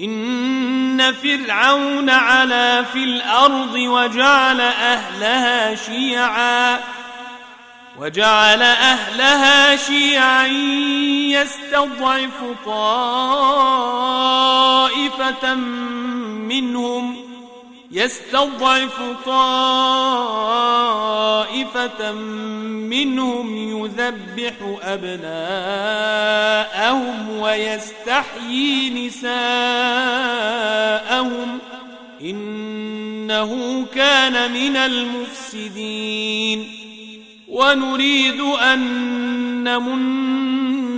إن فرعون علا في الأرض وجعل أهلها شيعا وجعل أهلها شيعا يستضعف طائفة منهم يستضعف طائفة منهم يذبح أبناءهم ويستحيي نساءهم إنه كان من المفسدين. ونريد أن نمن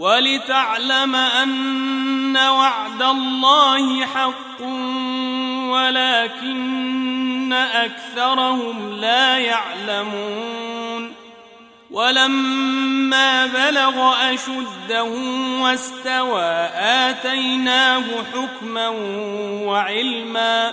ولتعلم أن وعد الله حق ولكن أكثرهم لا يعلمون ولما بلغ أشده واستوى آتيناه حكما وعلما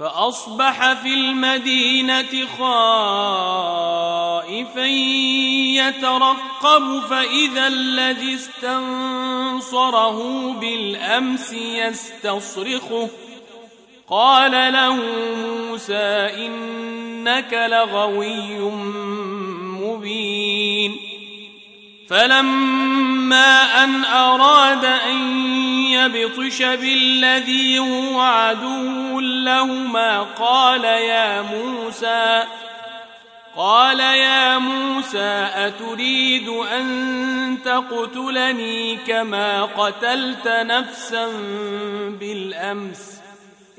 فأصبح في المدينة خائفا يترقب فإذا الذي استنصره بالأمس يستصرخه. قال له موسى إنك لغوي مبين. فلما أن أراد أن يبطش بالذي هو عدو لهما. قال يا موسى قال يا موسى أتريد أن تقتلني كما قتلت نفسا بالأمس؟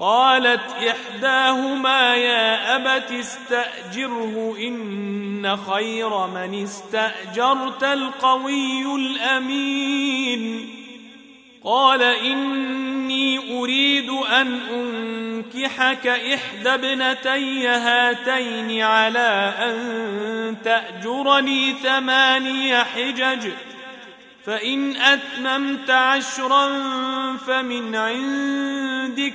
قالت إحداهما يا أبت استأجره إن خير من استأجرت القوي الأمين. قال إني أريد أن أنكحك إحدى ابنتي هاتين على أن تأجرني ثماني حجج فإن أتممت عشرا فمن عندك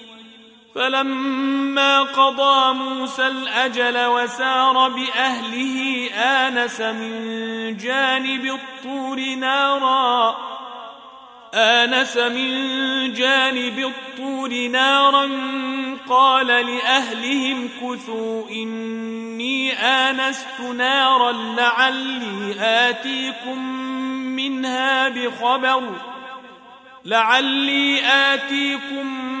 فلما قضى موسى الأجل وسار بأهله آنس من جانب الطور نارا آنس من جانب الطور نارا قال لأهلهم كثوا إني آنست نارا لعلي آتيكم منها بخبر لعلي آتيكم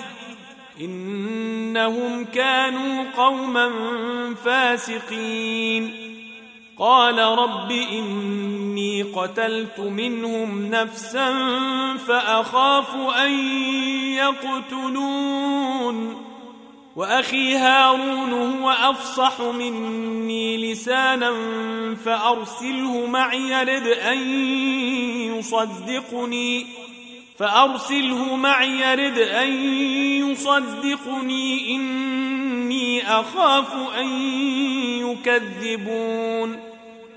إنهم كانوا قوما فاسقين. قال رب إني قتلت منهم نفسا فأخاف أن يقتلون. وأخي هارون هو أفصح مني لسانا فأرسله معي يرد أن يصدقني. فأرسله معي يرد أن يصدقني إني أخاف أن يكذبون.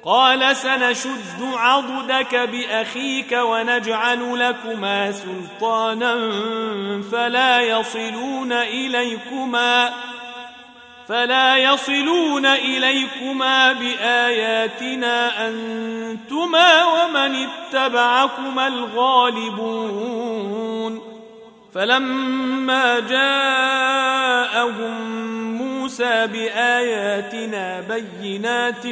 قال سنشد عضدك بأخيك ونجعل لكما سلطانا فلا يصلون إليكما. فلا يصلون إليكما بآياتنا أنتما ومن اتبعكما الغالبون. فلما جاءهم موسى بآياتنا بينات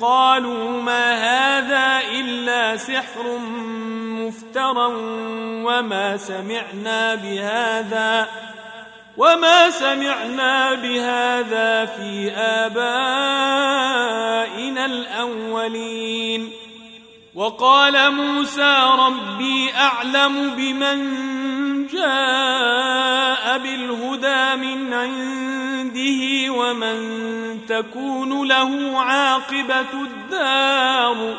قالوا ما هذا إلا سحر مفترى وما سمعنا بهذا وما سمعنا بهذا في آبائنا الأولين. وقال موسى ربي أعلم بمن جاء بالهدى من عنده ومن تكون له عاقبة الدار.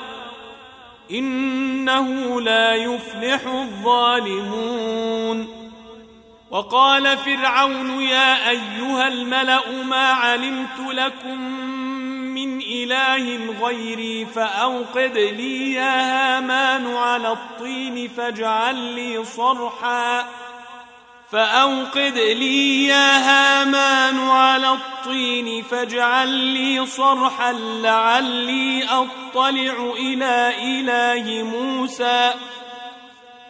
إنه لا يفلح الظالمون. وقال فرعون يا أيها الملأ ما علمت لكم من إله غيري فأوقد لي يا هامان على الطين فاجعل لي صرحا. فأوقد لي يا هامان على الطين فاجعل لي صرحا لعلي أطلع إلى إله موسى.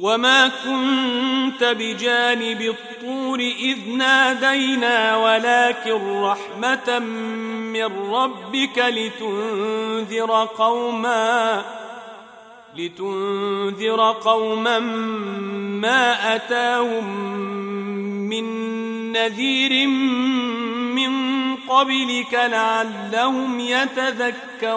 وما كنت بجانب الطور إذ نادينا ولكن رحمة من ربك لتنذر قوماً لتنذر قوما ما أتاهم من نذير من قبلك لعلهم يتذكرون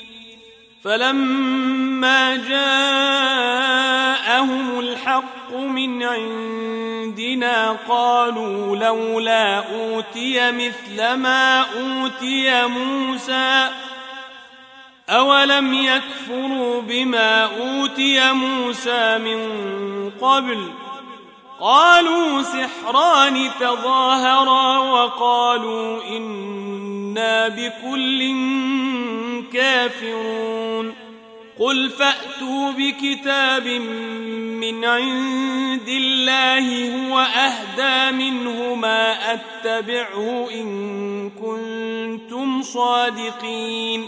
فلما جاءهم الحق من عندنا قالوا لولا أوتي مثل ما أوتي موسى أولم يكفروا بما أوتي موسى من قبل قالوا سحران تظاهرا وقالوا إنا بكل كافرون. قل فأتوا بكتاب من عند الله هو أهدى منه ما أتبعه إن كنتم صادقين.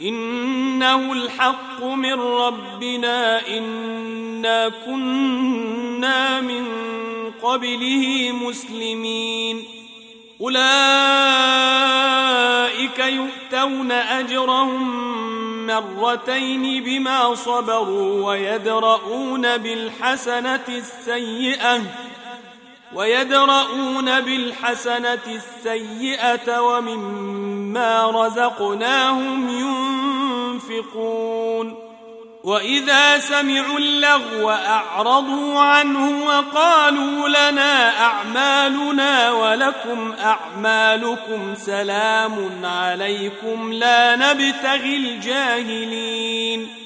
إنه الحق من ربنا إنا كنا من قبله مسلمين. أولئك يؤتون أجرهم مرتين بما صبروا ويدرؤون بالحسنة السيئة. ويدرؤون بالحسنة السيئة ومما رزقناهم ينفقون وإذا سمعوا اللغو أعرضوا عنه وقالوا لنا أعمالنا ولكم أعمالكم سلام عليكم لا نبتغي الجاهلين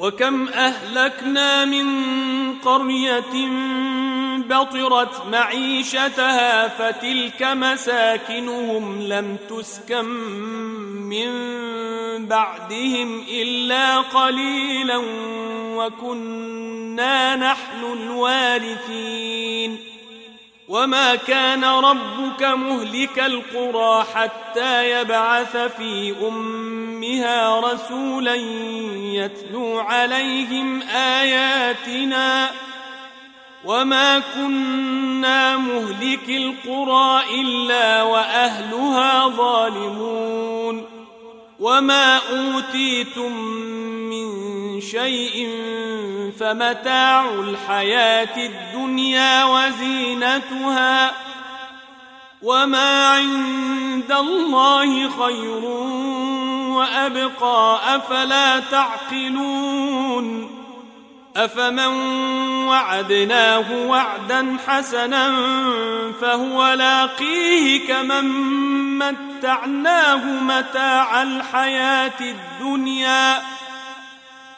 وكم أهلكنا من قرية بطرت معيشتها فتلك مساكنهم لم تسكن من بعدهم إلا قليلا وكنا نحن الوارثين. وما كان ربك مهلك القرى حتى يبعث في أمها رسولا يتلو عليهم آياتنا وما كنا مهلك القرى إلا وأهلها ظالمون وما أوتيتم من شيء فمتاع الحياة الدنيا وزينتها وما عند الله خير وأبقى أفلا تعقلون أفمن وعدناه وعدا حسنا فهو لاقيه كمن متعناه متاع الحياة الدنيا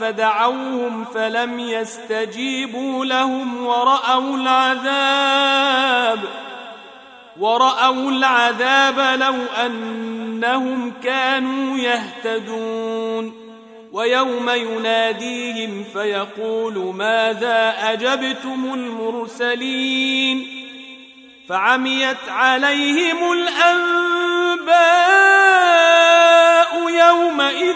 فدعوهم فلم يستجيبوا لهم ورأوا العذاب ورأوا العذاب لو أنهم كانوا يهتدون. ويوم يناديهم فيقول ماذا أجبتم المرسلين؟ فعميت عليهم الأنباء يومئذ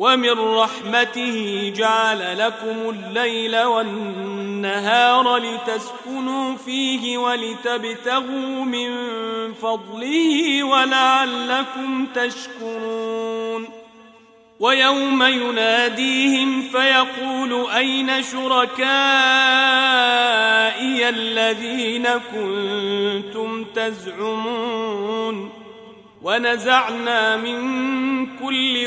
ومن رحمته جعل لكم الليل والنهار لتسكنوا فيه ولتبتغوا من فضله ولعلكم تشكرون ويوم يناديهم فيقول أين شركائي الذين كنتم تزعمون ونزعنا من كل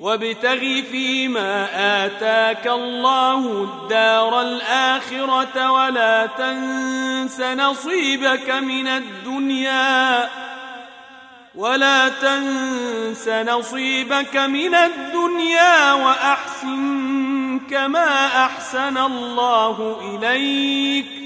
وابتغ فيما آتاك الله الدار الآخرة ولا تنس نصيبك من الدنيا ولا تنس نصيبك من الدنيا وأحسن كما أحسن الله إليك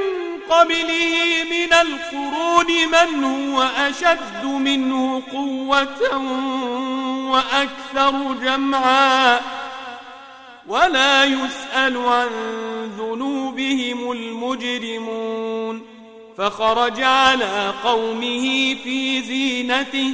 قبله من القرون من هو أشد منه قوة وأكثر جمعا. ولا يسأل عن ذنوبهم المجرمون. فخرج على قومه في زينته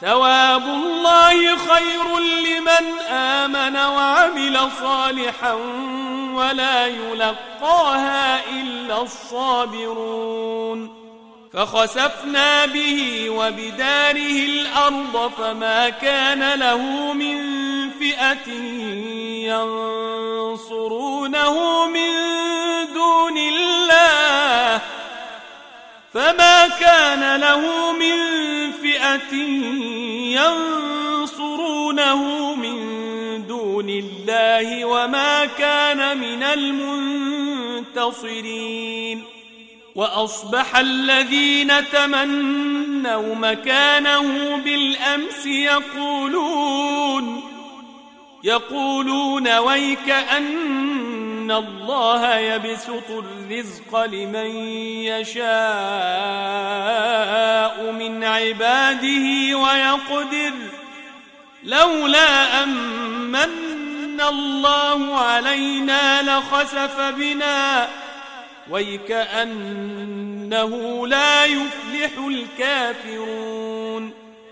ثواب الله خير لمن آمن وعمل صالحا ولا يلقاها إلا الصابرون. فخسفنا به وبداره الأرض فما كان له من فئة ينصرونه من دون الله. فما كان له من فئة ينصرونه من دون الله وما كان من المنتصرين. وأصبح الذين تمنوا مكانه بالأمس يقولون يقولون ويك أن الله يبسط الرزق لمن يشاء من عباده ويقدر لولا أمن الله علينا لخسف بنا ويكأنه لا يفلح الكافرون